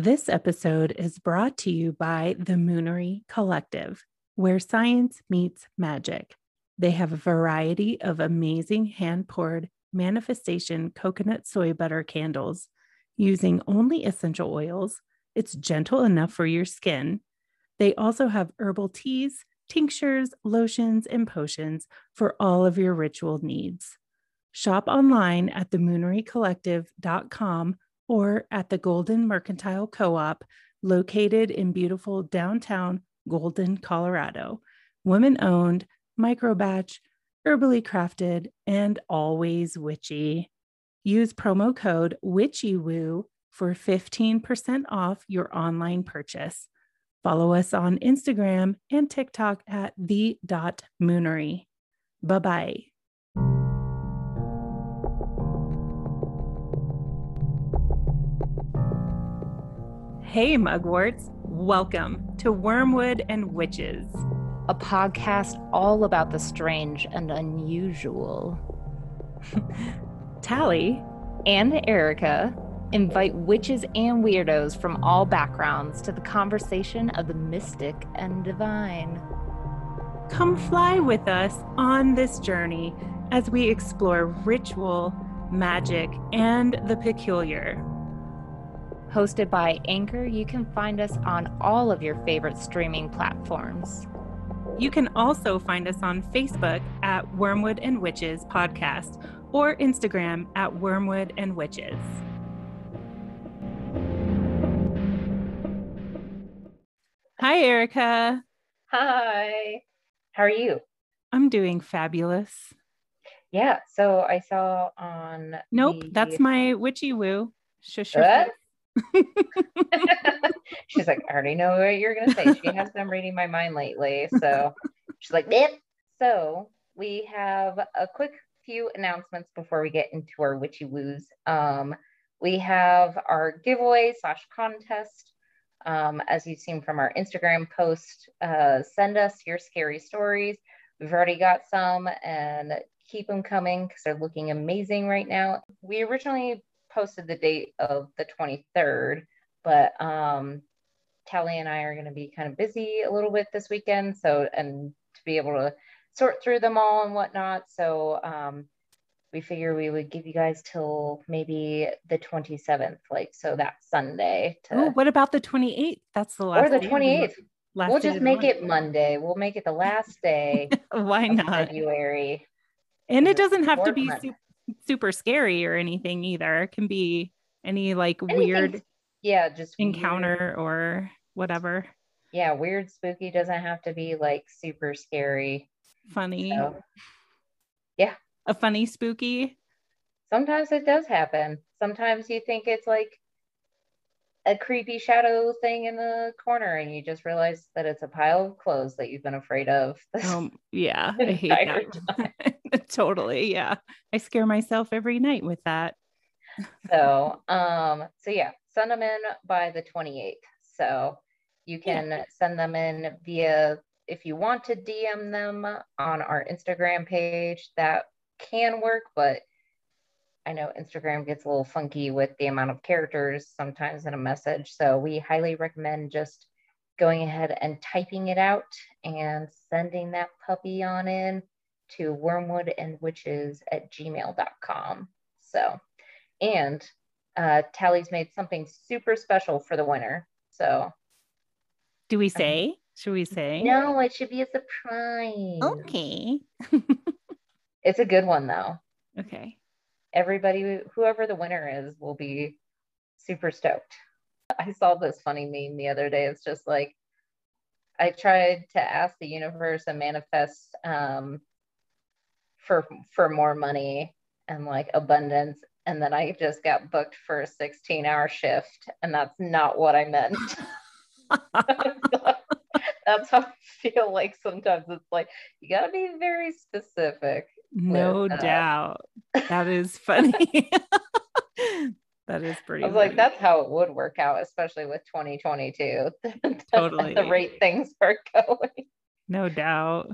This episode is brought to you by the Moonery Collective, where science meets magic. They have a variety of amazing hand poured manifestation coconut soy butter candles using only essential oils. It's gentle enough for your skin. They also have herbal teas, tinctures, lotions, and potions for all of your ritual needs. Shop online at themoonerycollective.com or at the Golden Mercantile Co op, located in beautiful downtown Golden, Colorado. Women owned, micro batch, herbally crafted, and always witchy. Use promo code WitchyWoo for 15% off your online purchase. Follow us on Instagram and TikTok at the.moonery. Bye bye. Hey, mugworts. Welcome to Wormwood and Witches, a podcast all about the strange and unusual. Talle and Erika invite witches and weirdos from all backgrounds to the conversation of the mystic and divine. Come fly with us on this journey as we explore ritual, magic, and the peculiar. Hosted by Anchor, you can find us on all of your favorite streaming platforms. You can also find us on Facebook at Wormwood and Witches Podcast or Instagram at Wormwood and Witches. Hi, Erika. Hi. How are you? I'm doing fabulous. Yeah. So I saw on. Nope, the... that's my witchy woo. Shush. she's like, I already know what you're gonna say. She has been reading my mind lately, so she's like, Yep. So we have a quick few announcements before we get into our witchy woos. Um, we have our giveaway slash contest. Um, as you've seen from our Instagram post, uh, send us your scary stories. We've already got some and keep them coming because they're looking amazing right now. We originally posted the date of the 23rd, but um, Talle and I are going to be kind of busy a little bit this weekend. So, and to be able to sort through them all and whatnot. So, um, we figure we would give you guys till maybe the 27th, like so that Sunday. To, oh, what about the 28th? That's the last. Or the 28th. we'll just make it Monday. We'll make it the last day. Why not? February. And it doesn't have to be super super scary or anything either. It can be any like Anything, weird yeah, just encounter weird. or whatever. Yeah, weird spooky doesn't have to be like super scary. Funny. So, yeah. A funny spooky. Sometimes it does happen. Sometimes you think it's like a creepy shadow thing in the corner and you just realize that it's a pile of clothes that you've been afraid of. Um, yeah, I hate that. totally. Yeah. I scare myself every night with that. so, um, so yeah, send them in by the 28th. So you can yeah. send them in via, if you want to DM them on our Instagram page, that can work, but I know Instagram gets a little funky with the amount of characters sometimes in a message. So we highly recommend just going ahead and typing it out and sending that puppy on in to wormwoodandwitches at gmail.com. So, and uh, Talle's made something super special for the winner. So, do we say? Should we say? No, it should be a surprise. Okay. it's a good one though. Okay everybody, whoever the winner is, will be super stoked. I saw this funny meme the other day. It's just like, I tried to ask the universe and manifest um, for for more money and like abundance, and then I just got booked for a 16 hour shift, and that's not what I meant. that's how I feel like sometimes it's like you got to be very specific. No with, doubt. That is funny. that is pretty. I was funny. like, that's how it would work out, especially with 2022. Totally. the rate things are going. No doubt.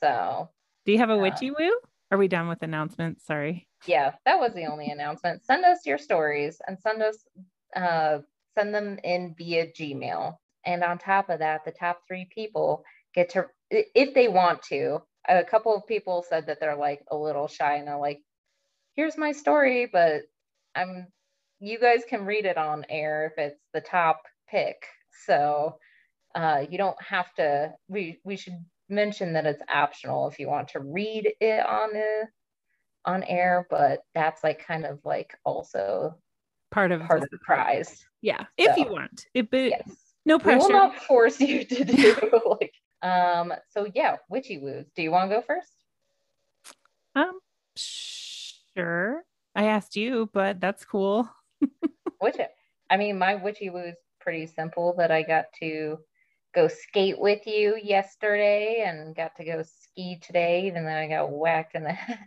So, do you have a witchy woo? Are we done with announcements? Sorry. Yeah, that was the only announcement. Send us your stories and send us uh, send them in via Gmail. And on top of that, the top three people get to, if they want to, a couple of people said that they're like a little shy and they're like, here's my story, but I'm, you guys can read it on air if it's the top pick. So uh, you don't have to, we, we should mention that it's optional if you want to read it on the, on air, but that's like kind of like also part of part of the prize. Yeah, if so, you want. It, but yes. no pressure. We will not force you to do like um so yeah, witchy woos. Do you want to go first? Um sure. I asked you, but that's cool. Which I mean my witchy woo is pretty simple that I got to go skate with you yesterday and got to go ski today, even though I got whacked in the head.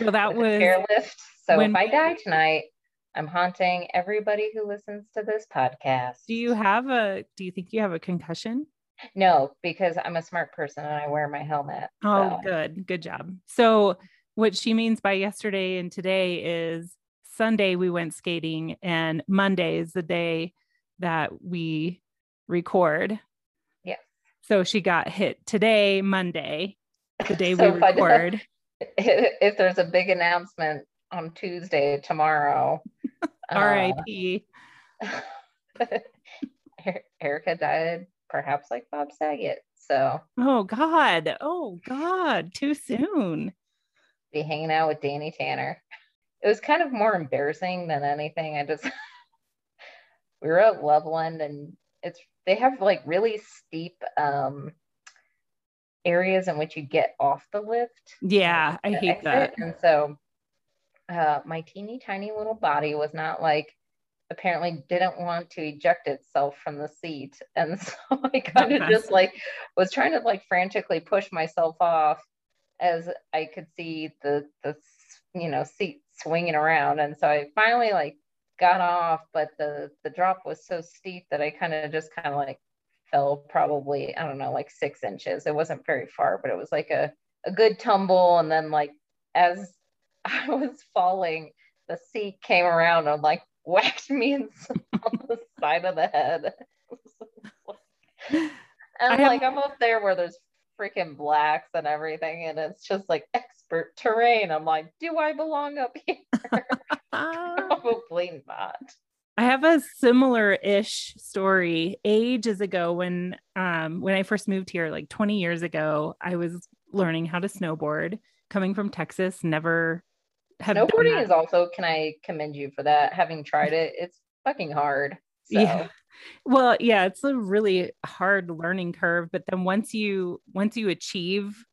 Well, that was chairlift. So when, if I die tonight, I'm haunting everybody who listens to this podcast. Do you have a do you think you have a concussion? No, because I'm a smart person and I wear my helmet. Oh, so. good. Good job. So what she means by yesterday and today is Sunday we went skating and Monday is the day that we record. So she got hit today, Monday, the day so we record. if there's a big announcement on Tuesday tomorrow. R.I.P. Uh, Erika died perhaps like Bob Saget. So Oh God. Oh God. Too soon. Be hanging out with Danny Tanner. It was kind of more embarrassing than anything. I just we were at Loveland and it's they have like really steep um areas in which you get off the lift. Yeah, I hate exit. that. And so uh, my teeny tiny little body was not like apparently didn't want to eject itself from the seat and so i kind of just like was trying to like frantically push myself off as i could see the the you know seat swinging around and so i finally like got off but the the drop was so steep that i kind of just kind of like fell probably i don't know like six inches it wasn't very far but it was like a, a good tumble and then like as I was falling, the seat came around and like whacked me on the side of the head. and I'm like, I'm up there where there's freaking blacks and everything, and it's just like expert terrain. I'm like, do I belong up here? Probably not. I have a similar-ish story. Ages ago, when um when I first moved here, like 20 years ago, I was learning how to snowboard. Coming from Texas, never have snowboarding is also can i commend you for that having tried it it's fucking hard so. yeah well yeah it's a really hard learning curve but then once you once you achieve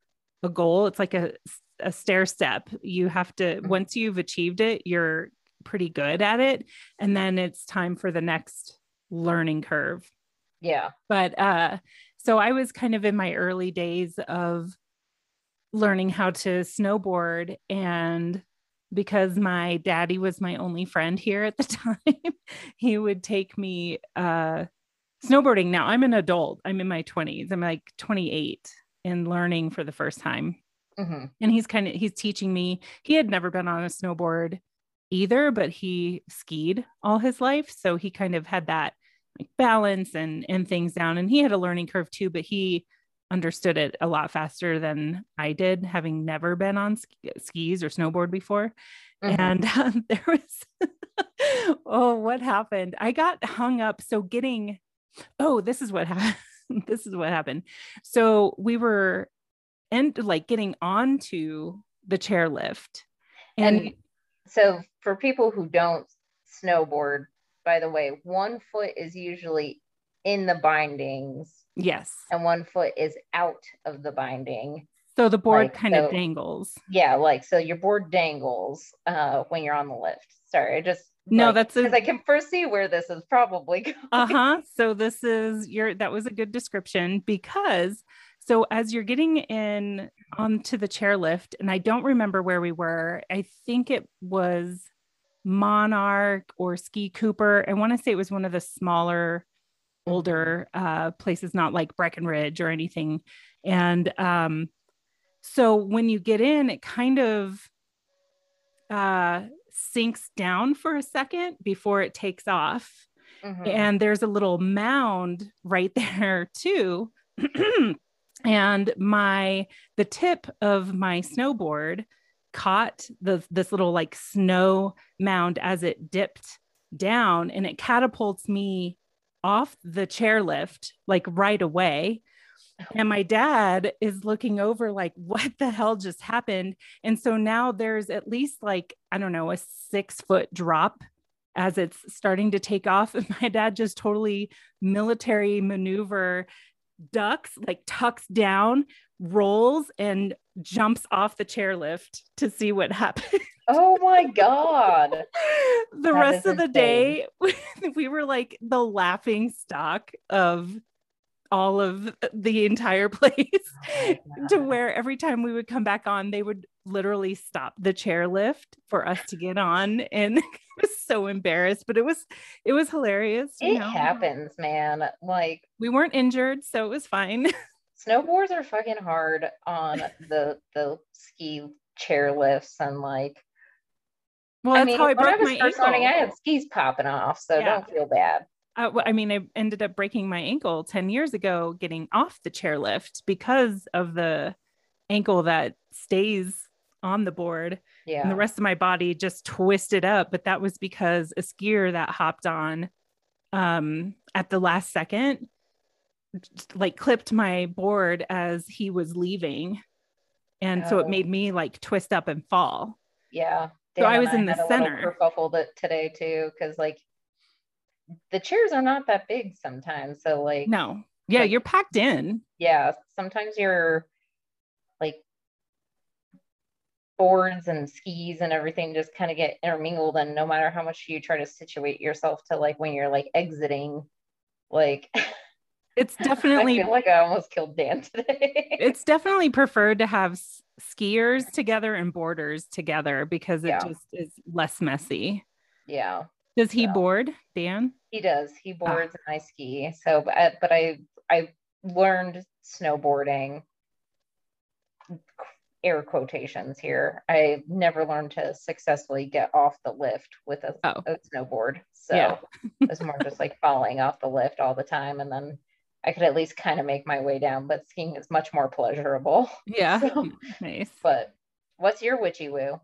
a goal it's like a, a stair step you have to mm-hmm. once you've achieved it you're pretty good at it and then it's time for the next learning curve yeah but uh so i was kind of in my early days of learning how to snowboard and because my daddy was my only friend here at the time, he would take me uh, snowboarding. Now I'm an adult, I'm in my 20s, I'm like 28 and learning for the first time. Mm-hmm. And he's kind of he's teaching me. He had never been on a snowboard either, but he skied all his life, so he kind of had that like balance and and things down. And he had a learning curve too, but he understood it a lot faster than I did, having never been on skis or snowboard before. Mm-hmm. And um, there was, oh, what happened? I got hung up. So, getting, oh, this is what happened. this is what happened. So, we were and like getting onto the chairlift. And, and so, for people who don't snowboard, by the way, one foot is usually in the bindings Yes. And one foot is out of the binding. So the board like, kind so, of dangles. Yeah, like so your board dangles uh when you're on the lift. Sorry, I just no, like, that's because I can foresee where this is probably going. Uh-huh. So this is your that was a good description because so as you're getting in onto the chairlift, and I don't remember where we were, I think it was Monarch or Ski Cooper. I want to say it was one of the smaller older uh, places, not like Breckenridge or anything. And um, so when you get in, it kind of uh, sinks down for a second before it takes off. Mhm. and there's a little mound right there too and my the tip of my snowboard caught the this little like snow mound as it dipped down and it catapults me off the chairlift like right away. Oh. And my dad is looking over like what the hell just happened? And so now there's at least like i don't know a six foot drop as it's starting to take off. And my dad just totally military maneuver ducks like tucks down rolls and jumps off the chairlift to see what happened Oh my god. the That rest of the insane. day we were like the laughing stock of all of the entire place Oh to where every time we would come back on they would literally stop the chairlift for us to get on and I was so embarrassed but it was it was hilarious you It know. happens, man. Like we weren't injured so it was fine snowboards are fucking hard on the the ski chair lifts and like well I that's mean how i when I broke was my first ankle learning, I had skis popping off, so Yeah. don't feel bad. I, w- I mean, I ended up breaking my ankle 10 years ago getting off the chairlift because of the ankle that stays on the board Yeah. and the rest of my body just twisted up. But that was because a skier that hopped on um, at the last second, like clipped my board as he was leaving. And so it Oh. made me like twist up and fall. Yeah. So I was and in the had a little center. kerfuffle that today too, because like the chairs are not that big sometimes. So like No. Yeah, Like- you're packed in. yeah, sometimes you're like boards and skis and everything just kind of get intermingled and no matter how much you try to situate yourself to like when you're like exiting like It's I definitely feel like I almost killed Dan today. it's definitely preferred to have skiers together and boarders together because it Yeah. just is less messy. yeah, Does he Yeah. board, Dan? he does. He Ah. boards and I ski. So but I, but I I learned snowboarding air quotations here. I never learned to successfully get off the lift with a, Oh. a snowboard. So Yeah. it was more just like falling off the lift all the time. And then I could at least kind of make my way down, but skiing is much more pleasurable. Yeah. So- nice. But what's your witchy woo?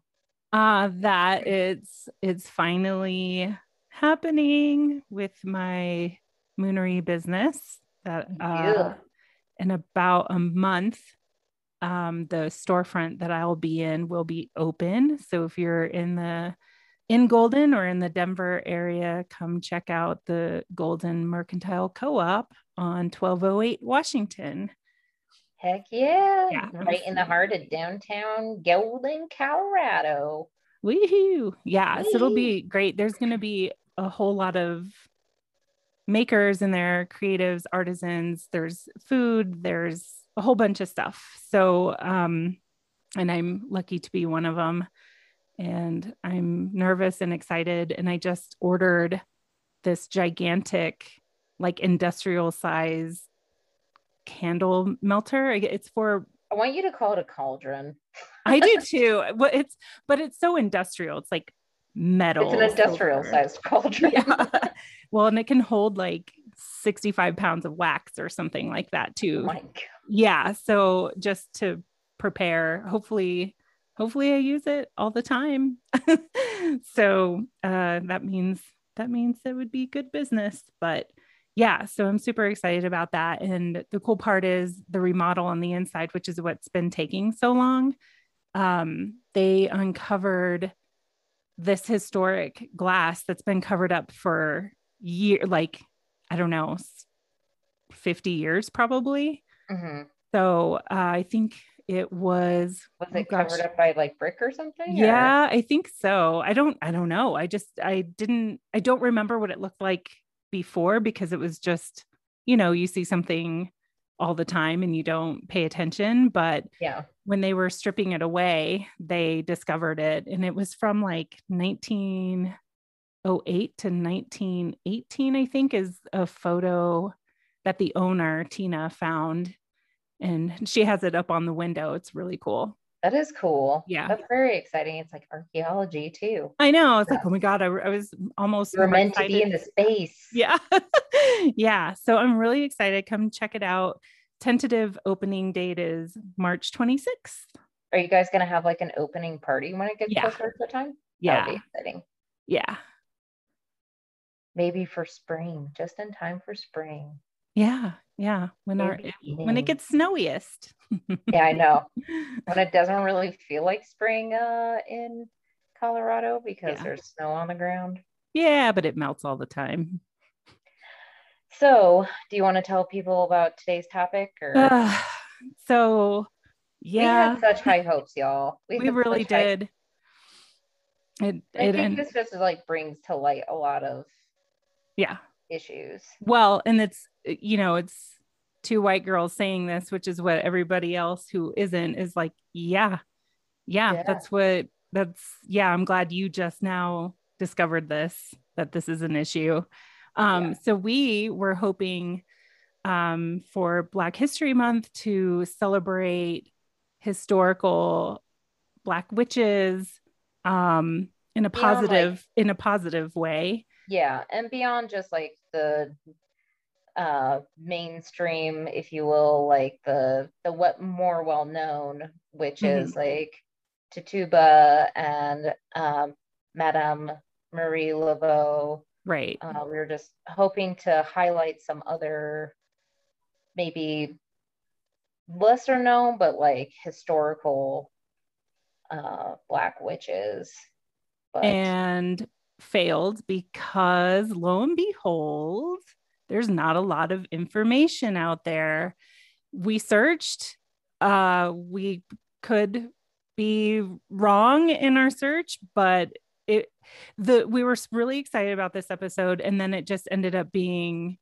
Uh that it's it's finally happening with my moonery business that uh Yeah. in about a month um the storefront that I'll be in will be open so if you're in the in Golden or in the Denver area come check out the Golden Mercantile Co-op on 1208 Washington Heck yeah. Yeah. Right in the heart of downtown Golden, Colorado. Woohoo. Yeah. So it'll be great. There's going to be a whole lot of makers and their creatives, artisans. There's food, there's a whole bunch of stuff. So, um, and I'm lucky to be one of them. And I'm nervous and excited. And I just ordered this gigantic, like industrial size candle melter. It's for I want you to call it a cauldron. I do too. Well, it's but it's so industrial. It's like metal. It's an industrial silver. sized cauldron. Yeah. well, and it can hold like 65 pounds of wax or something like that Oh too. God. yeah. So just to prepare, hopefully, hopefully I use it all the time. so uh that means that means it would be good business. But yeah, so I'm super excited about that. And the cool part is the remodel on the inside, which is what's been taking so long. Um, they uncovered this historic glass that's been covered up for year like I don't know, 50 years probably. Mhm. So uh, I think it was Was Oh, it gosh. covered up by like brick or something? or- yeah, I think so. I don't I don't know. I just I didn't I don't remember what it looked like before because it was just, you know, you see something all the time and you don't pay attention, but Yeah. when they were stripping it away, they discovered it and it was from like 1908 to 1918 I think is a photo that the owner Tina found and she has it up on the window. It's really cool. That is cool. Yeah. That's very exciting. It's like archaeology too. I know. It's was like, oh my God, I, I was almost We're more meant to be in the space. Yeah. yeah. So I'm really excited. Come check it out. Tentative opening date is March 26th. Are you guys gonna have like an opening party when it gets Yeah. closer to time? Yeah. That'll be exciting. Yeah. Maybe for spring, just in time for spring. Yeah. Yeah. When our Maybe when it gets snowiest. Yeah, I know. When it doesn't really feel like spring uh in Colorado because Yeah. there's snow on the ground. yeah, but it melts all the time. So, do you want to tell people about today's topic or Ugh. so we yeah, had such high hopes, y'all. we had really such high- did. It, I it think and this just like brings to light a lot of yeah. issues. Well, and it's you know, it's two white girls saying this, which is what everybody else who isn't is like, yeah, yeah, Yeah. that's what that's yeah, I'm glad you just now discovered this, that this is an issue. Um, Yeah. so we were hoping um for Black History Month to celebrate historical black witches um in a Beyond, like- positive in a positive way. Yeah, and beyond just like the uh mainstream, if you will, like the the what more well known, which is like Tituba and um Madame Marie Laveau. Right. Uh, we were just hoping to highlight some other maybe lesser known but like historical uh black witches. But and failed because lo and behold, there's not a lot of information out there. We searched, uh, we could be wrong in our search, but it the we were really excited about this episode, and then it just ended up being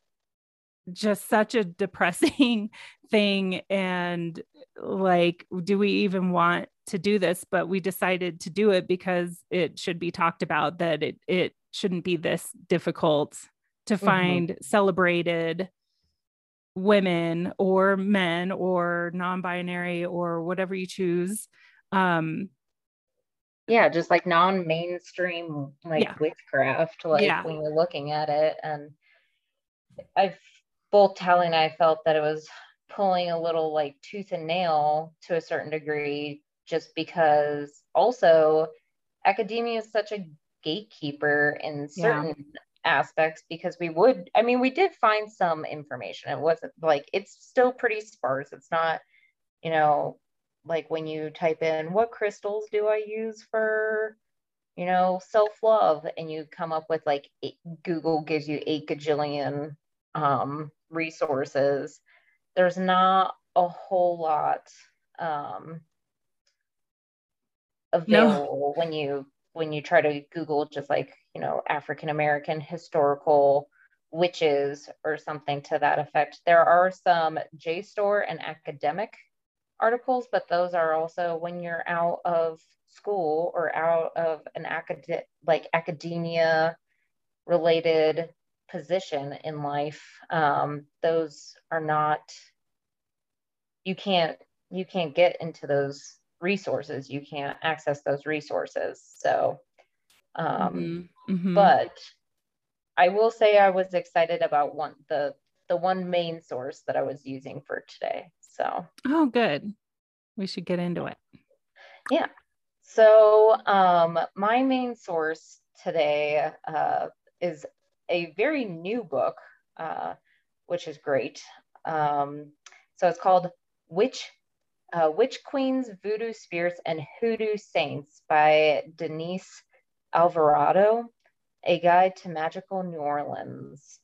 just such a depressing thing and like do we even want to do this but we decided to do it because it should be talked about that it it shouldn't be this difficult to Mhm. find celebrated women or men or non-binary or whatever you choose um yeah, just like non-mainstream like Yeah. witchcraft, like Yeah. when you're looking at it. And I've both Talle and I felt that it was pulling a little like tooth and nail to a certain degree, just because also academia is such a gatekeeper in certain aspects because we would I mean we did find some information. It wasn't like it's still pretty sparse. It's not, you know, like when you type in what crystals do I use for, you know, self-love and you come up with like eight, Google gives you eight gajillion um resources. There's not a whole lot um available when you when you try to Google just like, you know, African American historical witches or something to that effect. There are some JSTOR and academic articles, but those are also when you're out of school or out of an acad like academia related position in life. Um, those are not you can't you can't get into those resources. You can't access those resources. So um mhm, mhm. but I will say I was excited about one the the one main source that I was using for today. So oh good we should get into it Yeah. so um my main source today uh is a very new book, uh, which is great. Um, so it's called Witch uh, Witch Queens, Voodoo Spirits, and Hoodoo Saints by Denise Alvarado, a guide to magical New Orleans.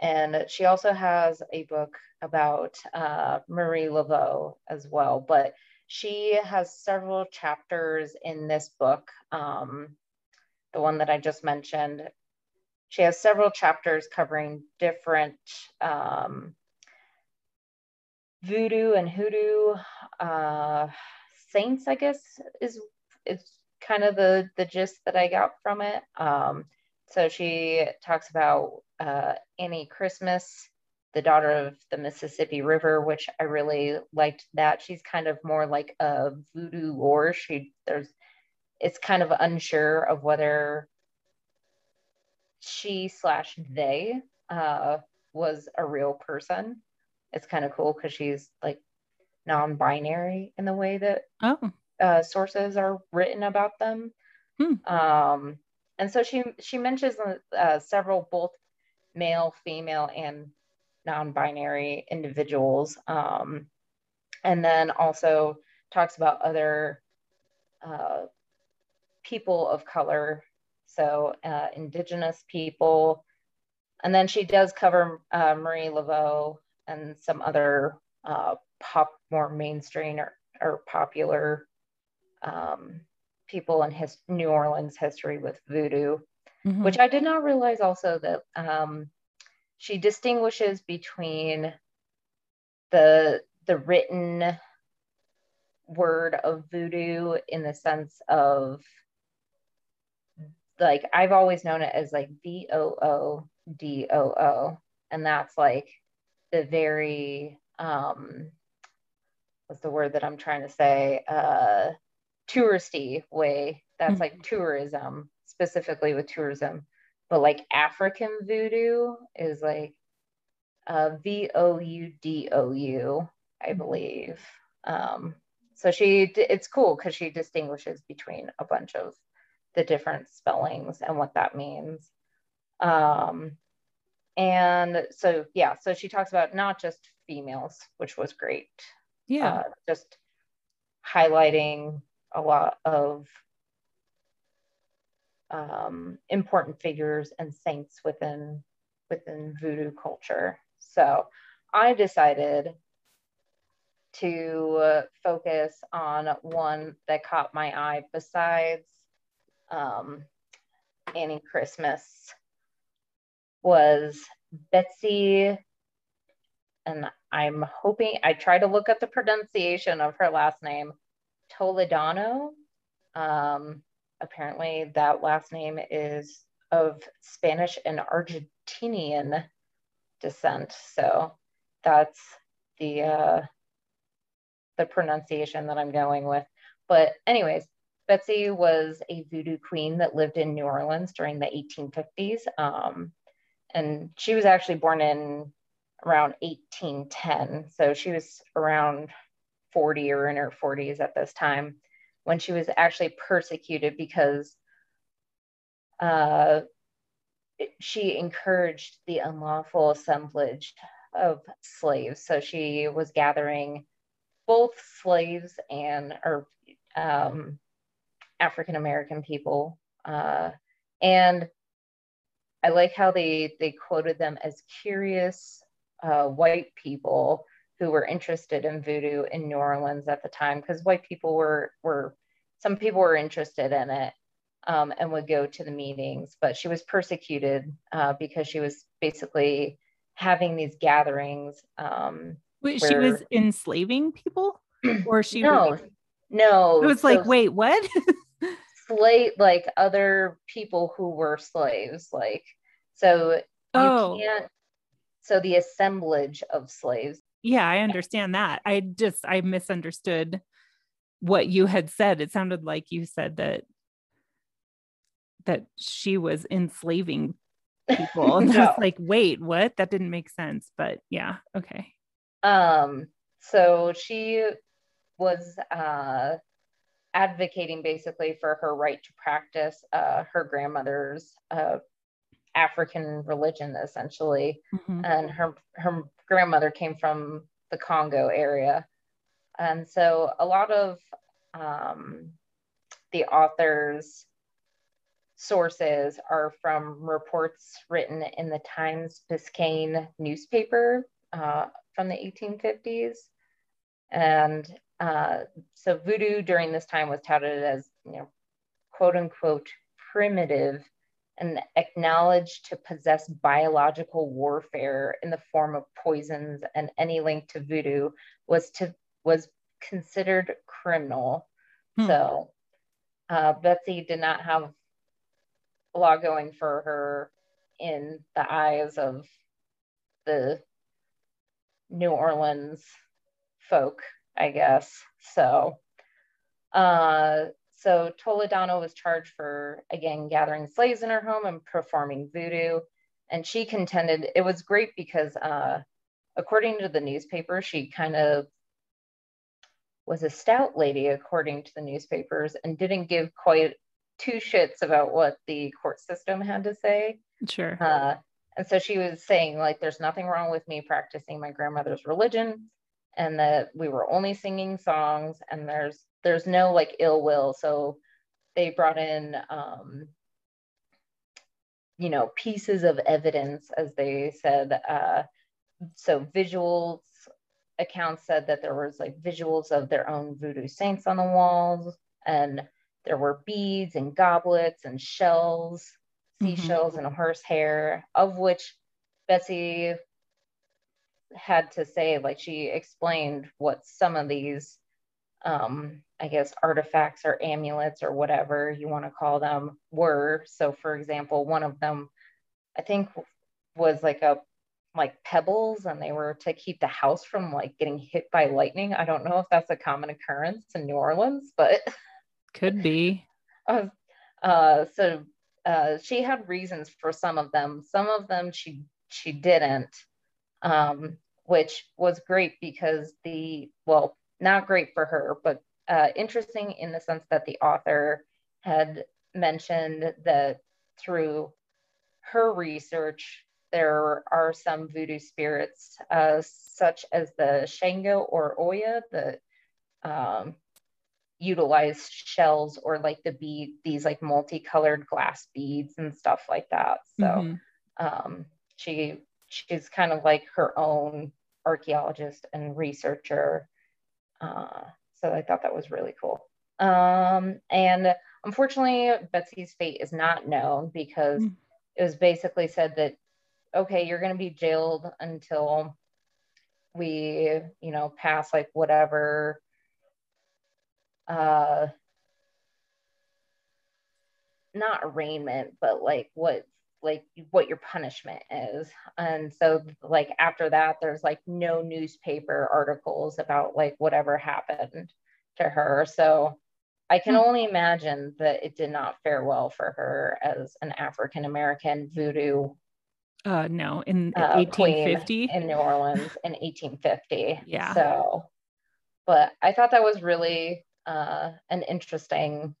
And she also has a book about uh, Marie Laveau as well. But she has several chapters in this book. Um, the one that I just mentioned. She has several chapters covering different um, voodoo and hoodoo uh, saints, I guess is is kind of the the gist that I got from it. Um, so she talks about uh, Annie Christmas, the daughter of the Mississippi River, which I really liked that. She's kind of more like a voodoo lore. She there's it's kind of unsure of whether she slash they uh, was a real person. It's kind of cool because she's like non-binary in the way that Oh, uh, sources are written about them. Hmm. Um, and so she she mentions uh, several both male, female, and non-binary individuals, um, and then also talks about other uh, people of color, so uh, indigenous people, and then she does cover uh, Marie Laveau and some other uh, pop, more mainstream or, or popular um, people in his New Orleans history with voodoo, Mhm. which I did not realize also that um, she distinguishes between the the written word of voodoo in the sense of like I've always known it as like V O O D O O, and that's like the very um, what's the word that I'm trying to say? Uh, touristy way. That's Mhm. like tourism, specifically with tourism. But like African voodoo is like uh, V O U D O U, I believe. Um, so she, it's cool because she distinguishes between a bunch of the different spellings and what that means. Um, and so, yeah, so she talks about not just females, which was great yeah. uh, just highlighting a lot of um, important figures and saints within within voodoo culture. So I decided to focus on one that caught my eye besides um, Annie Christmas was Betsy and I'm hoping I try to look at the pronunciation of her last name, Toledano. Um, apparently, that last name is of Spanish and Argentinian descent, so that's the uh, the pronunciation that I'm going with. But anyways, Betsy was a voodoo queen that lived in New Orleans during the 1850s, um, and she was actually born in around 1810. So she was around 40 or in her 40s at this time when she was actually persecuted because uh, she encouraged the unlawful assemblage of slaves. So she was gathering both slaves and or um, African American people. Uh, and I like how they they quoted them as curious uh, white people who were interested in voodoo in New Orleans at the time because white people were were some people were interested in it um, and would go to the meetings, but she was persecuted uh, because she was basically having these gatherings. Um, Wait, she was enslaving people, or she? no, was- no, it was like, wait, what? slave like other people who were slaves, like so you Oh. can't. So the assemblage of slaves yeah, I understand that. I just I misunderstood what you had said. It sounded like you said that that she was enslaving people, and I was like, wait, what? That didn't make sense. But yeah, okay. Um, so she was uh, advocating basically for her right to practice uh, her grandmother's uh, African religion, essentially. Mhm. And her her grandmother came from the Congo area, and so a lot of um, the authors sources are from reports written in the Times-Picayune newspaper uh, from the 1850s. And uh, so voodoo during this time was touted as, you know, quote unquote, primitive and acknowledged to possess biological warfare in the form of poisons and any link to voodoo was to was considered criminal. Hmm. So uh, Betsy did not have a lot going for her in the eyes of the New Orleans folk, I guess. So, uh, so Toledano was charged for again gathering slaves in her home and performing voodoo. And she contended it was great because, uh, according to the newspaper, she kind of was a stout lady, according to the newspapers, and didn't give quite two shits about what the court system had to say. Sure. Uh, and so she was saying, like, there's nothing wrong with me practicing my grandmother's religion, and that we were only singing songs, and there's there's no like ill will. So they brought in, um, you know, pieces of evidence, as they said. Uh, so visuals accounts said that there was like visuals of their own voodoo saints on the walls, and there were beads and goblets and shells seashells mm-hmm. and horsehair, of which Betsy had to say, like she explained what some of these, um, I guess, artifacts or amulets or whatever you want to call them were. So, for example, one of them, I think, was like a like pebbles and they were to keep the house from like getting hit by lightning. I don't know if that's a common occurrence in New Orleans, but could be. uh, uh, so uh, she had reasons for some of them. Some of them she she didn't, um, which was great because the well, not great for her, but uh, interesting in the sense that the author had mentioned that through her research, there are some voodoo spirits, uh, such as the Shango or Oya, that um, utilize shells or like the bead these like multicolored glass beads and stuff like that so mm-hmm. um, she she's kind of like her own archaeologist and researcher uh, so i thought that was really cool um, and unfortunately betsy's fate is not known because mm-hmm. it was basically said that okay you're going to be jailed until we you know pass like whatever uh not arraignment but like what like what your punishment is. And so like after that there's like no newspaper articles about like whatever happened to her. So i can hmm. only imagine that it did not fare well for her as an african american voodoo uh no in uh, 1850 in new orleans in 1850 yeah. So but i thought that was really uh, an interesting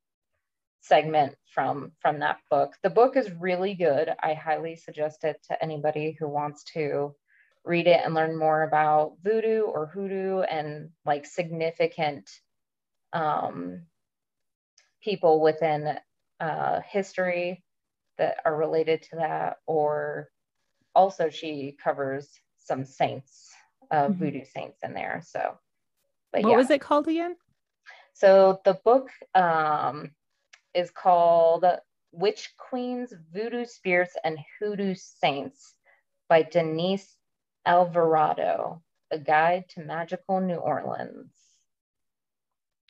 segment from from that book. The book is really good. I highly suggest it to anybody who wants to read it and learn more about voodoo or hoodoo and like significant um, people within uh, history that are related to that. Or also, she covers some saints, uh, mm-hmm. voodoo saints in there. So, but what yeah. was it called again? So the book um, is called Witch Queens, Voodoo Spirits, and Hoodoo Saints by Denise Alvarado, A Guide to Magical New Orleans.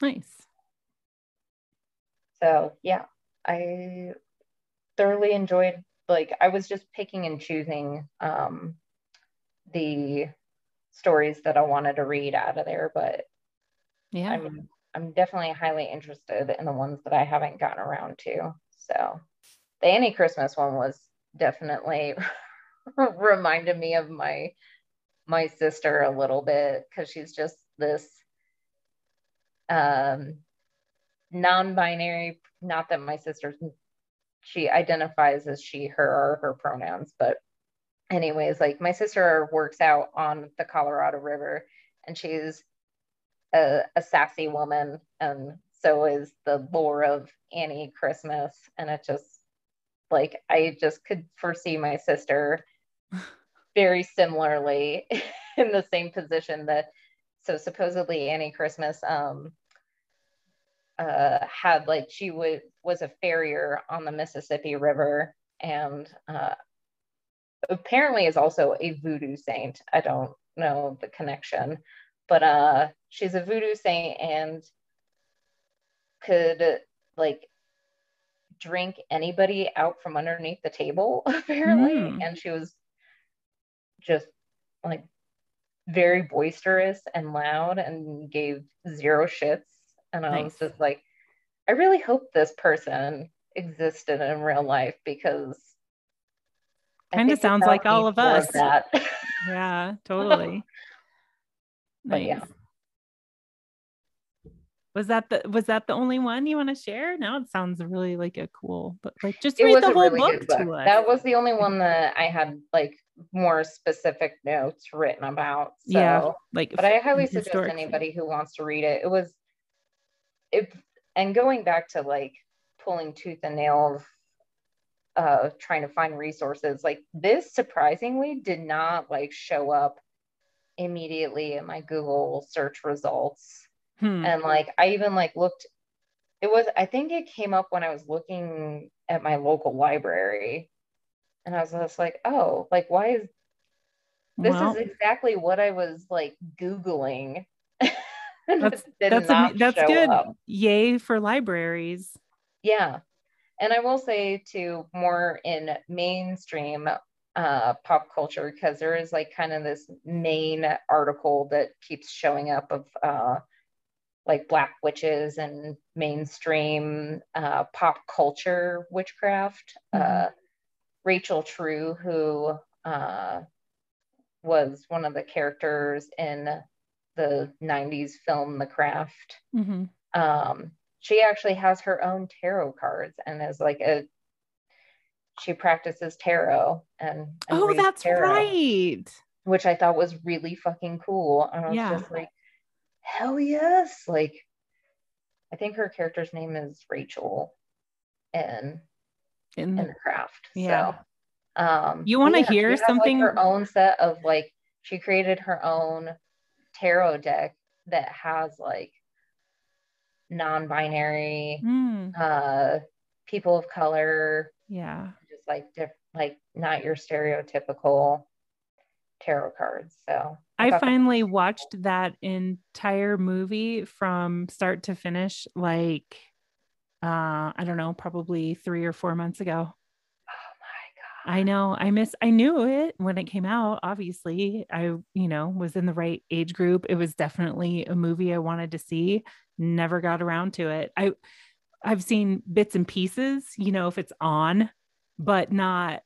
Nice. So yeah, I thoroughly enjoyed like I was just picking and choosing um, the stories that I wanted to read out of there, but yeah, I'm I'm definitely highly interested in the ones that I haven't gotten around to. So the Annie Christmas one was definitely reminded me of my my sister a little bit because she's just this um non-binary not that my sister she identifies as she her or her pronouns but anyways like my sister works out on the colorado river and she's a, a sassy woman, and so is the lore of Annie Christmas. And it just like I just could foresee my sister very similarly in the same position that so supposedly Annie Christmas um uh had like she would was a farrier on the Mississippi River and uh apparently is also a voodoo saint. I don't know the connection, but uh she's a voodoo saint and could like drink anybody out from underneath the table apparently mm. and she was just like very boisterous and loud and gave zero shits. And I was just like, I really hope this person existed in real life because Kinda sounds like all of us. Yeah, totally. But yeah. Nice. Was that the was that the only one you want to share? Now it sounds really like a cool, but like just it read the whole really book book. to us. That was the only one that I had like more specific notes written about. So, Yeah, like but I highly suggest anybody who wants to read it. It was, it, and going back to like pulling tooth and nail of uh trying to find resources like this surprisingly did not like show up immediately in my google search results Hmm. and like i even like looked it was i think it came up when i was looking at my local library and i was just like oh like why is this is exactly what i was like googling That's- that's am- that's good. up. Yay for libraries. yeah and i will say to more in mainstream uh pop culture because there is like kind of this main article that keeps showing up of uh like black witches and mainstream uh pop culture witchcraft. Mhm. uh rachel true who uh was one of the characters in the 90s film the craft. Hmm um she actually has her own tarot cards and is like a she practices tarot and, and Oh, that's tarot, right. which i thought was really fucking cool and i was Yeah. just like hell yes like i think her character's name is rachel in In in the craft Yeah. so um You wanna yeah, she hear has, like, something- her own set of like she created her own tarot deck that has like non-binary Mm, uh people of color yeah. Like diff- like not your stereotypical tarot cards so I that- finally watched that entire movie from start to finish, like uh, I don't know, probably three or four months ago. oh my God. I know. I miss I knew it when it came out. Obviously, I, you know, was in the right age group. It was definitely a movie I wanted to see. Never got around to it. I I've seen bits and pieces, you know, if it's on, but not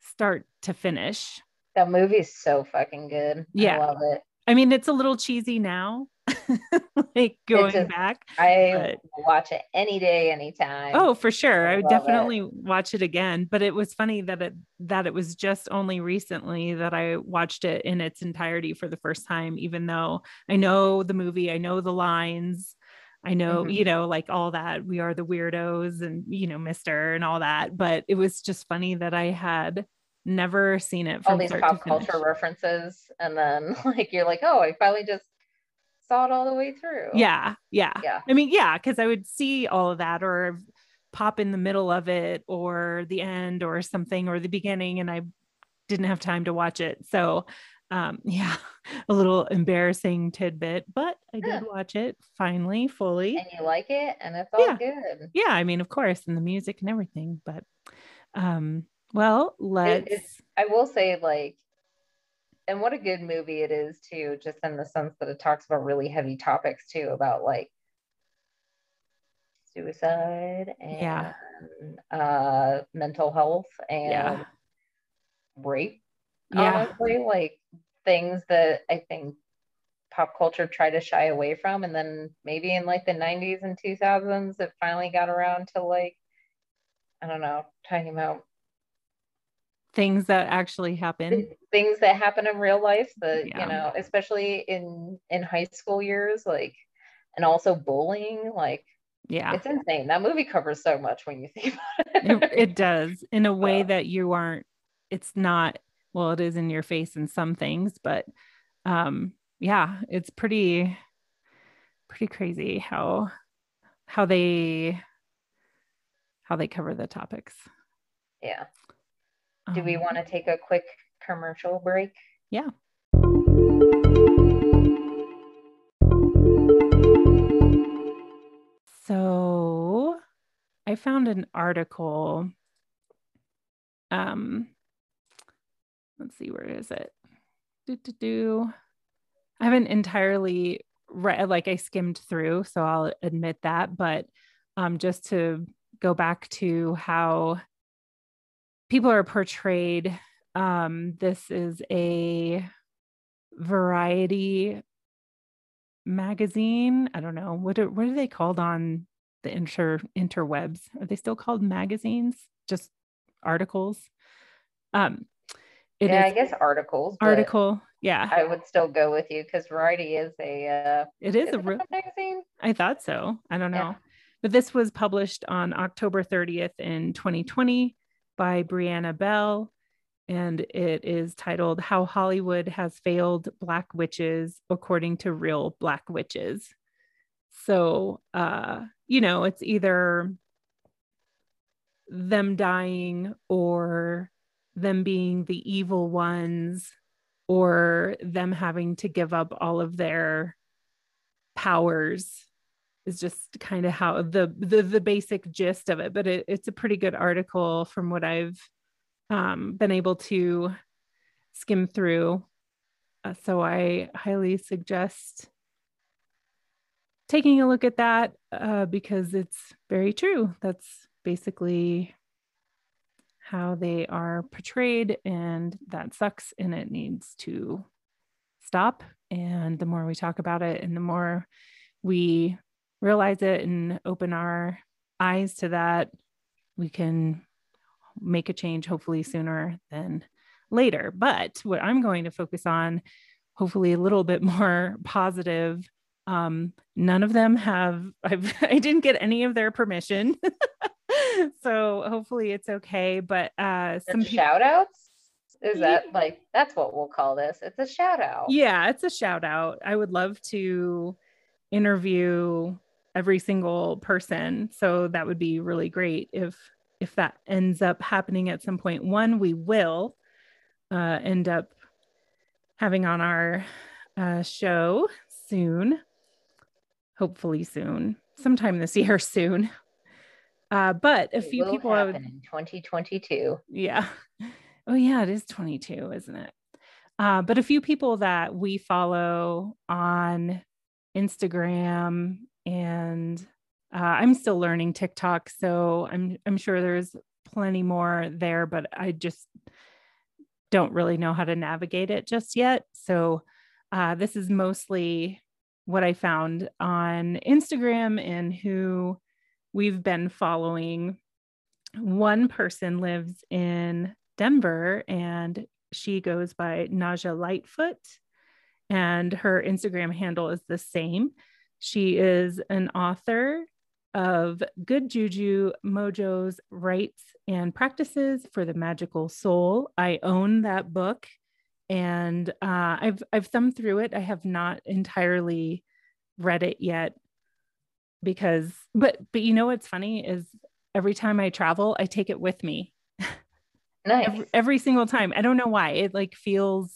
start to finish. that movie's so fucking good Yeah. i love it I mean, it's a little cheesy now, like going just- back. i watch it any day anytime Oh, for sure. I I would love it. definitely watch it again. But it was funny that it that it was just only recently that I watched it in its entirety for the first time, even though I know the movie, I know the lines, I know, Mhm. you know, like all that. We are the weirdos and you know, Mister and all that. But it was just funny that I had never seen it from all these pop culture references and then like you're like oh i finally just saw it all the way through Yeah, yeah. Yeah. I mean, yeah, because I would see all of that or pop in the middle of it or the end or something or the beginning and I didn't have time to watch it. So um yeah, a little embarrassing tidbit, but I did Yeah. watch it finally fully. and you like it and it's all Yeah. good Yeah, I mean, of course, and the music and everything, but um well, let's it's- i will say like and what a good movie it is too just in the sense that it talks about really heavy topics too about like suicide and Yeah. uh mental health and yeah. rape Yeah. honestly like things that i think pop culture tried to shy away from and then maybe in like the 90s and 2000s it finally got around to like i don't know talking about Things that actually happen. things that happen in real life that Yeah. you know especially in in high school years like and also bullying like Yeah. it's insane that movie covers so much when you think about it, it, it does in a way Uh, that you aren't it's not well it is in your face in some things but um yeah it's pretty pretty crazy how how they how they cover the topics yeah do we Um, want to take a quick commercial break Yeah. So I found an article. Um, let's see, where is it? Do, do, do. I haven't entirely read, like I skimmed through, so I'll admit that. But um, just to go back to how people are portrayed, um, this is a variety magazine. I don't know what are, what are they called on the inter interwebs? Are they still called magazines? Just articles? Um, yeah, I guess articles. Article. Yeah. I would still go with you because Variety is a. Uh, it is, is a real magazine. I thought so. I don't know. Yeah. But this was published on October 30th in 2020 by Brianna Bell. And it is titled How Hollywood Has Failed Black Witches According to Real Black Witches. So, uh, you know, it's either them dying or them being the evil ones or them having to give up all of their powers is just kind of how the the, the basic gist of it. But it, it's a pretty good article from what i've um, been able to skim through. Uh, so i highly suggest taking a look at that uh, because it's very true. That's basically how they are portrayed, and that sucks and it needs to stop. And the more we talk about it, and the more we realize it and open our eyes to that, we can make a change hopefully sooner than later. But what I'm going to focus on, hopefully a little bit more positive. Um, none of them have, I've, I didn't get any of their permission. so hopefully it's okay. But uh some pe- shout outs? Is that like that's what we'll call this? It's a shout out. Yeah, it's a shout out. I would love to interview every single person. So that would be really great if if that ends up happening at some point. One, we will uh, end up having on our uh, show soon, hopefully soon, sometime this year soon. Uh, but a it few people would, in 2022. Yeah. Oh yeah, it is 22, isn't it? Uh, but a few people that we follow on Instagram and uh, I'm still learning TikTok, so I'm I'm sure there's plenty more there, but I just don't really know how to navigate it just yet. So uh, this is mostly what I found on Instagram and who we've been following. One person lives in Denver and she goes by Najah Lightfoot, and her Instagram handle is the same. She is an author of Good Juju Mojo's Rites and Practices for the Magical Soul. I own that book and uh, I've I've thumbed through it. I have not entirely read it yet, because but but you know what's funny is every time I travel, I take it with me. Nice. every, every single time. I don't know why. It like feels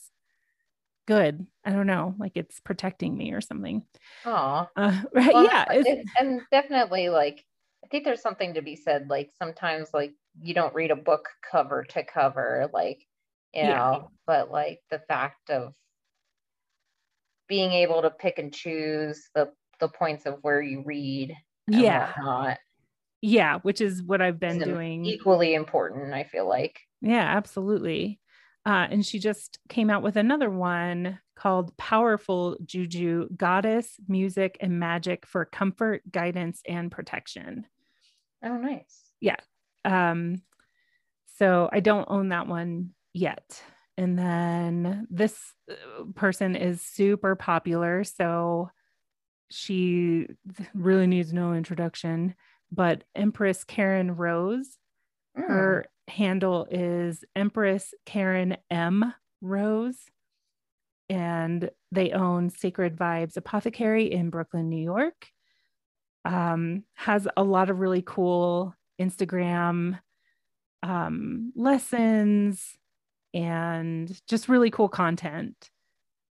good. I don't know, like it's protecting me or something. Oh, uh, right? Well, yeah, it's, and definitely like I think there's something to be said. Like sometimes, like you don't read a book cover to cover, like you yeah. know, but like the fact of being able to pick and choose the the points of where you read yeah. not yeah which is what i've been doing. equally important i feel like. Yeah absolutely. Uh, and she just came out with another one called powerful juju goddess music and magic for comfort guidance and protection. Oh nice. Yeah um so i don't own that one yet. And then this uh, person is super popular so she really needs no introduction, but Empress Karen Rose, mm. her handle is Empress Karen M Rose, and they own Sacred Vibes Apothecary in Brooklyn, New York. Um, has a lot of really cool Instagram um, lessons and just really cool content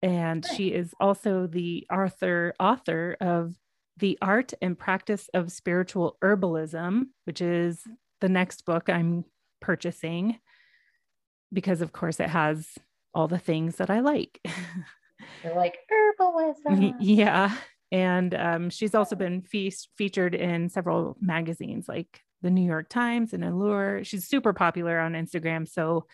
and she is also the author author of the art and practice of spiritual herbalism which is the next book i'm purchasing because of course it has all the things that i like You're like herbalism. Yeah. And um, she's also been fe- featured in several magazines like the New York Times and Allure. She's super popular on Instagram. So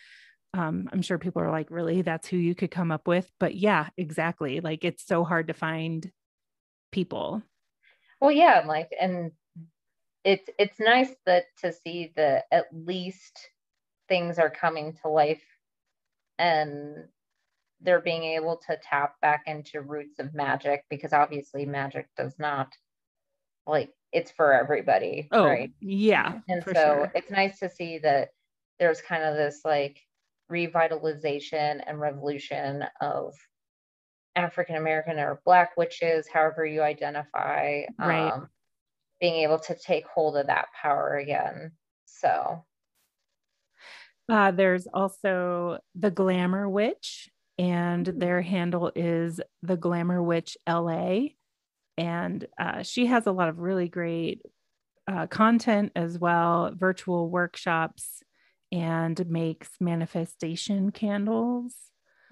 um, I'm sure people are like, really? That's who you could come up with? But yeah, exactly. Like it's so hard to find people. Well, yeah, like, and it's it's nice that to see that at least things are coming to life and they're being able to tap back into roots of magic because obviously magic does not like it's for everybody oh, right yeah and so sure. it's nice to see that there's kind of this like revitalization and revolution of african american or black witches however you identify right. um, being able to take hold of that power again so uh, there's also the glamour witch and mm-hmm. their handle is the glamour witch la and uh, she has a lot of really great uh, content as well virtual workshops and makes manifestation candles.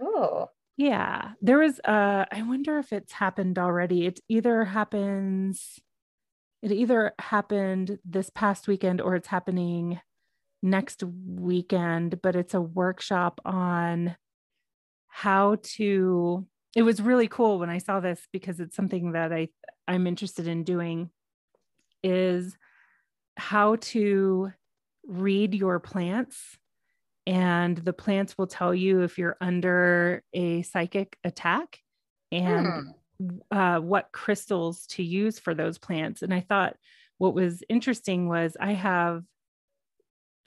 Oh. Yeah there was uh i wonder if it's happened already. It either happens it either happened this past weekend or it's happening next weekend but it's a workshop on how to it was really cool when I saw this because it's something that I I'm interested in doing is how to read your plants and the plants will tell you if you're under a psychic attack and hmm. uh, what crystals to use for those plants and i thought what was interesting was i have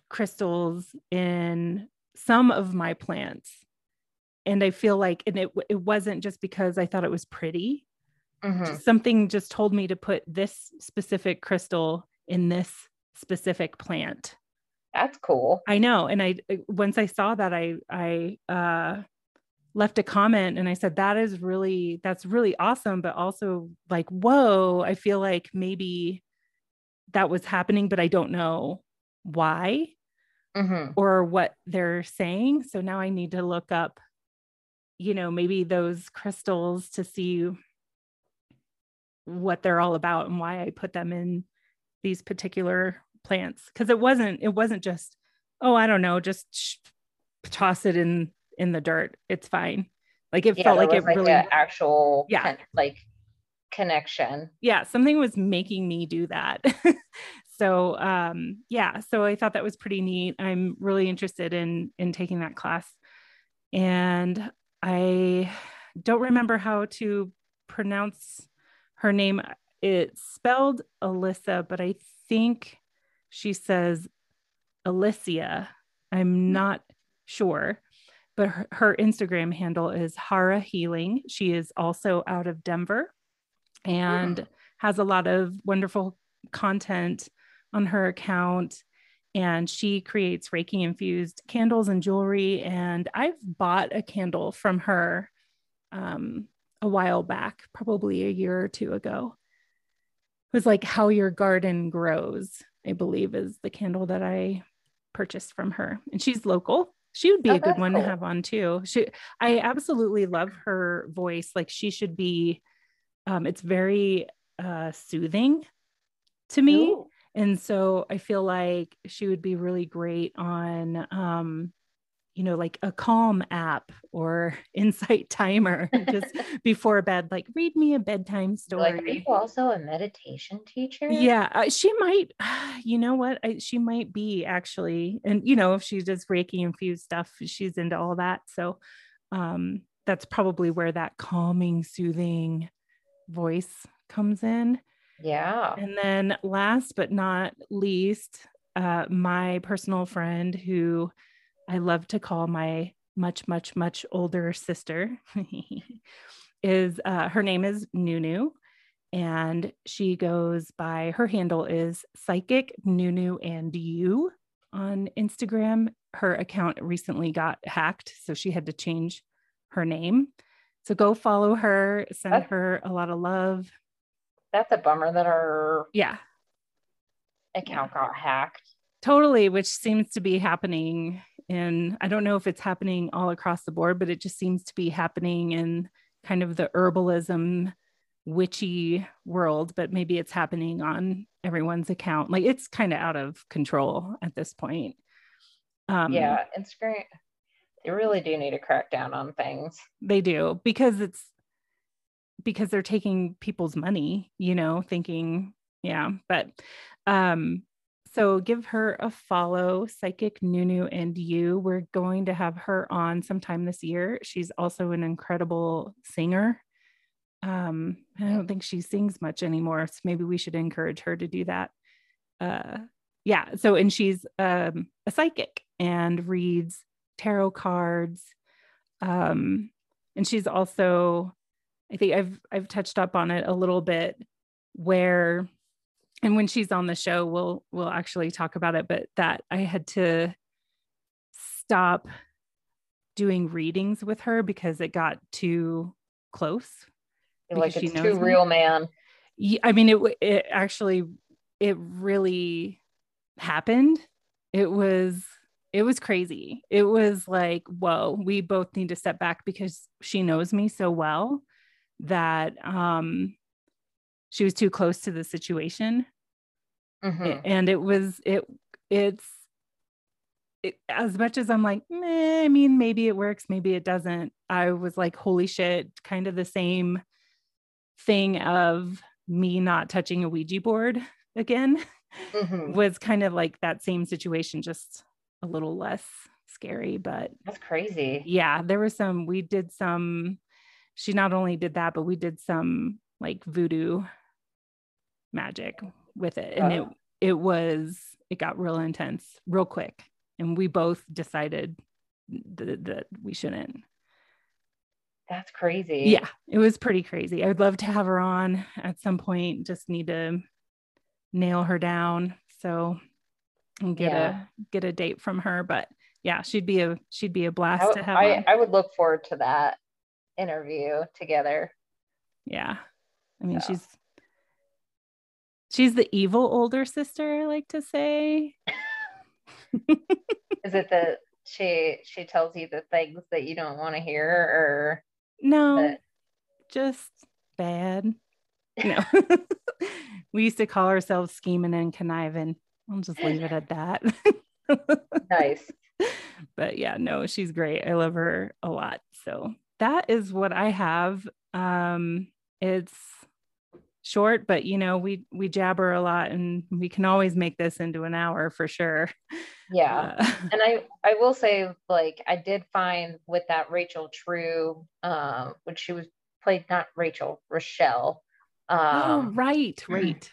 crystals in some of my plants and I feel like, and it it wasn't just because I thought it was pretty. Mm-hmm. Something just told me to put this specific crystal in this specific plant. That's cool. I know. And I once I saw that, I I uh, left a comment and I said that is really that's really awesome, but also like whoa, I feel like maybe that was happening, but I don't know why. Mm-hmm. or what they're saying. So now I need to look up you know, maybe those crystals to see what they're all about and why I put them in these particular plants because it wasn't it wasn't just oh I don't know just sh- toss it in in the dirt. It's fine. Like it yeah, felt like it like really actual yeah. like connection. Yeah something was making me do that. So um yeah so I thought that was pretty neat. I'm really interested in in taking that class. And I don't remember how to pronounce her name. It's spelled Alyssa, but I think she says Alicia. I'm hmm. not sure, but her, her, Instagram handle is Hara Healing. She is also out of Denver and mm. has a lot of wonderful content on her account and she creates Reiki infused candles and jewelry. And I've bought a candle from her um, a while back, probably a year or two ago. It was like How Your Garden Grows, I believe, is the candle that I purchased from her. And she's local. She would be oh, a good one cool. to have on too. She, I absolutely love her voice. Like she should be, um, it's very uh, soothing to me. Ooh and so i feel like she would be really great on um you know like a calm app or insight timer just before bed like read me a bedtime story like, are you also a meditation teacher? Yeah uh, she might you know what I, she might be actually and you know if she does reiki infused stuff she's into all that so um that's probably where that calming soothing voice comes in. Yeah. And then last but not least, uh, my personal friend who I love to call my much, much, much older sister is uh, her name is Nunu. And she goes by her handle is psychic Nunu and you on Instagram. Her account recently got hacked, so she had to change her name. So go follow her, send her a lot of love that's a bummer that our yeah account yeah. got hacked. Totally, which seems to be happening in I don't know if it's happening all across the board, but it just seems to be happening in kind of the herbalism witchy world, but maybe it's happening on everyone's account. Like it's kind of out of control at this point. Um, yeah, Instagram, they really do need to crack down on things. They do because it's because they're taking people's money, you know, thinking, yeah, but um so give her a follow, Psychic Nunu and you. We're going to have her on sometime this year. She's also an incredible singer. Um, I don't think she sings much anymore, so maybe we should encourage her to do that. Uh, yeah. So, and she's um, a psychic and reads tarot cards. Um, and she's also, I think I've I've touched up on it a little bit, where and when she's on the show we'll we'll actually talk about it but that i had to stop doing readings with her because it got too close like it's too me. real man. Yeah, i mean it it actually it really happened. It was it was crazy. It was like whoa we both need to step back because she knows me so well that um she was too close to the situation mm-hmm. and it was it it's it, as much as i'm like Meh, i mean maybe it works maybe it doesn't i was like holy shit kind of the same thing of me not touching a ouija board again mm-hmm. was kind of like that same situation just a little less scary but that's crazy yeah there was some we did some she not only did that but we did some like voodoo magic with it. And uh-huh. it it was it got real intense real quick. And we both decided that, that we shouldn't. That's crazy. Yeah it was pretty crazy. I would love to have her on at some point. Just need to nail her down. So and get yeah. a get a date from her. But yeah she'd be a she'd be a blast to have I, I would look forward to that interview together. Yeah. I mean, so. she's she's the evil older sister, I like to say. Is it that she she tells you the things that you don't want to hear or no that... just bad. No. we used to call ourselves scheming and conniving. I'll just leave it at that. nice. But yeah, no, she's great. I love her a lot. So that is what I have. Um, it's short but you know we we jabber a lot and we can always make this into an hour for sure. Yeah. Uh, and i i will say like i did find with that rachel true um when she was played not rachel rochelle um oh right. Right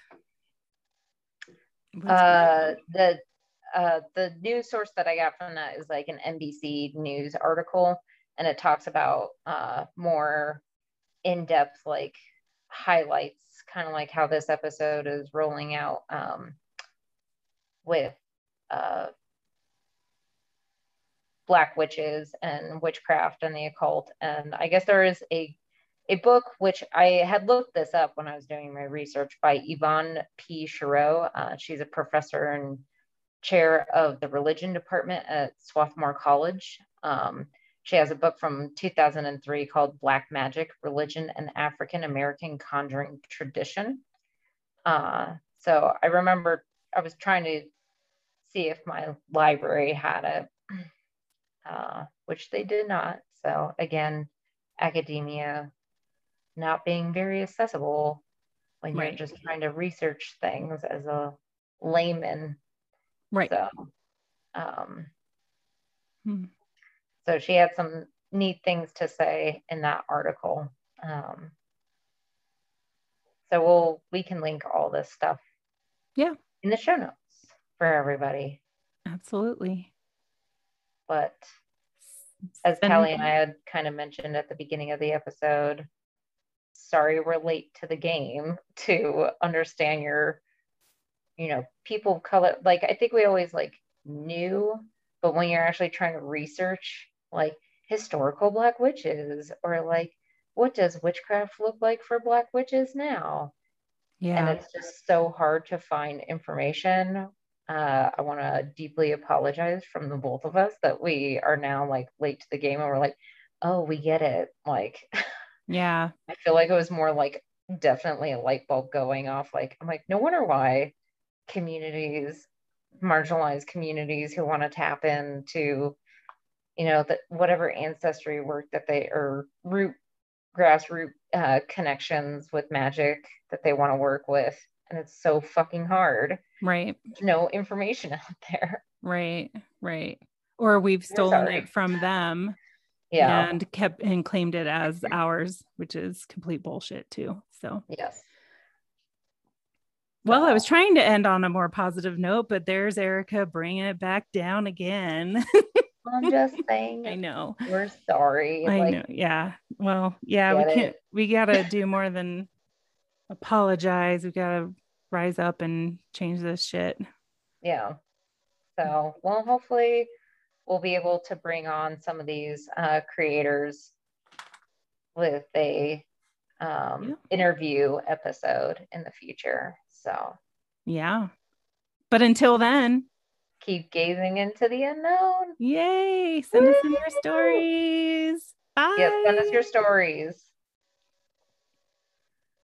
uh the uh the news source that i got from that is like an nbc news article and it talks about uh more in-depth like highlights kind of like how this episode is rolling out um, with uh, black witches and witchcraft and the occult. And I guess there is a a book which I had looked this up when I was doing my research by Yvonne P. Chireau. Uh, she's a professor and chair of the religion department at Swarthmore College. Um, she has a book from 2003 called Black Magic Religion and African American Conjuring Tradition. Uh, so I remember I was trying to see if my library had it, uh, which they did not. So again, academia not being very accessible when right. you're just trying to research things as a layman. Right. So, um, hmm so she had some neat things to say in that article. Um, so we'll we can link all this stuff. Yeah. In the show notes for everybody. Absolutely. But as Talle and I had kind of mentioned at the beginning of the episode, sorry we're late to the game to understand your, you know, people of color. Like I think we always like knew, but when you're actually trying to research like historical black witches or like what does witchcraft look like for black witches now yeah and it's just so hard to find information uh, i want to deeply apologize from the both of us that we are now like late to the game and we're like oh we get it like Yeah. I feel like it was more like definitely a light bulb going off. Like, I'm like, no wonder why communities, marginalized communities who want to tap into, you know, that whatever ancestry work that they or root grassroots uh, connections with magic that they want to work with. And it's so fucking hard. Right. No information out there. Right. Right. Or we've stolen it from them. Yeah. And kept and claimed it as ours, which is complete bullshit too. So, yes. Well, I was trying to end on a more positive note, but there's Erika bringing it back down again. I'm just saying. I know. We're sorry. I like, know. Yeah. Well, yeah, we can't, it. we got to do more than apologize. We got to rise up and change this shit. Yeah. So, well, hopefully we'll be able to bring on some of these uh, creators with a um, Yeah. interview episode in the future. So Yeah. But until then, keep gazing into the unknown. yay, send us in your stories. Bye. Yes, send us your stories.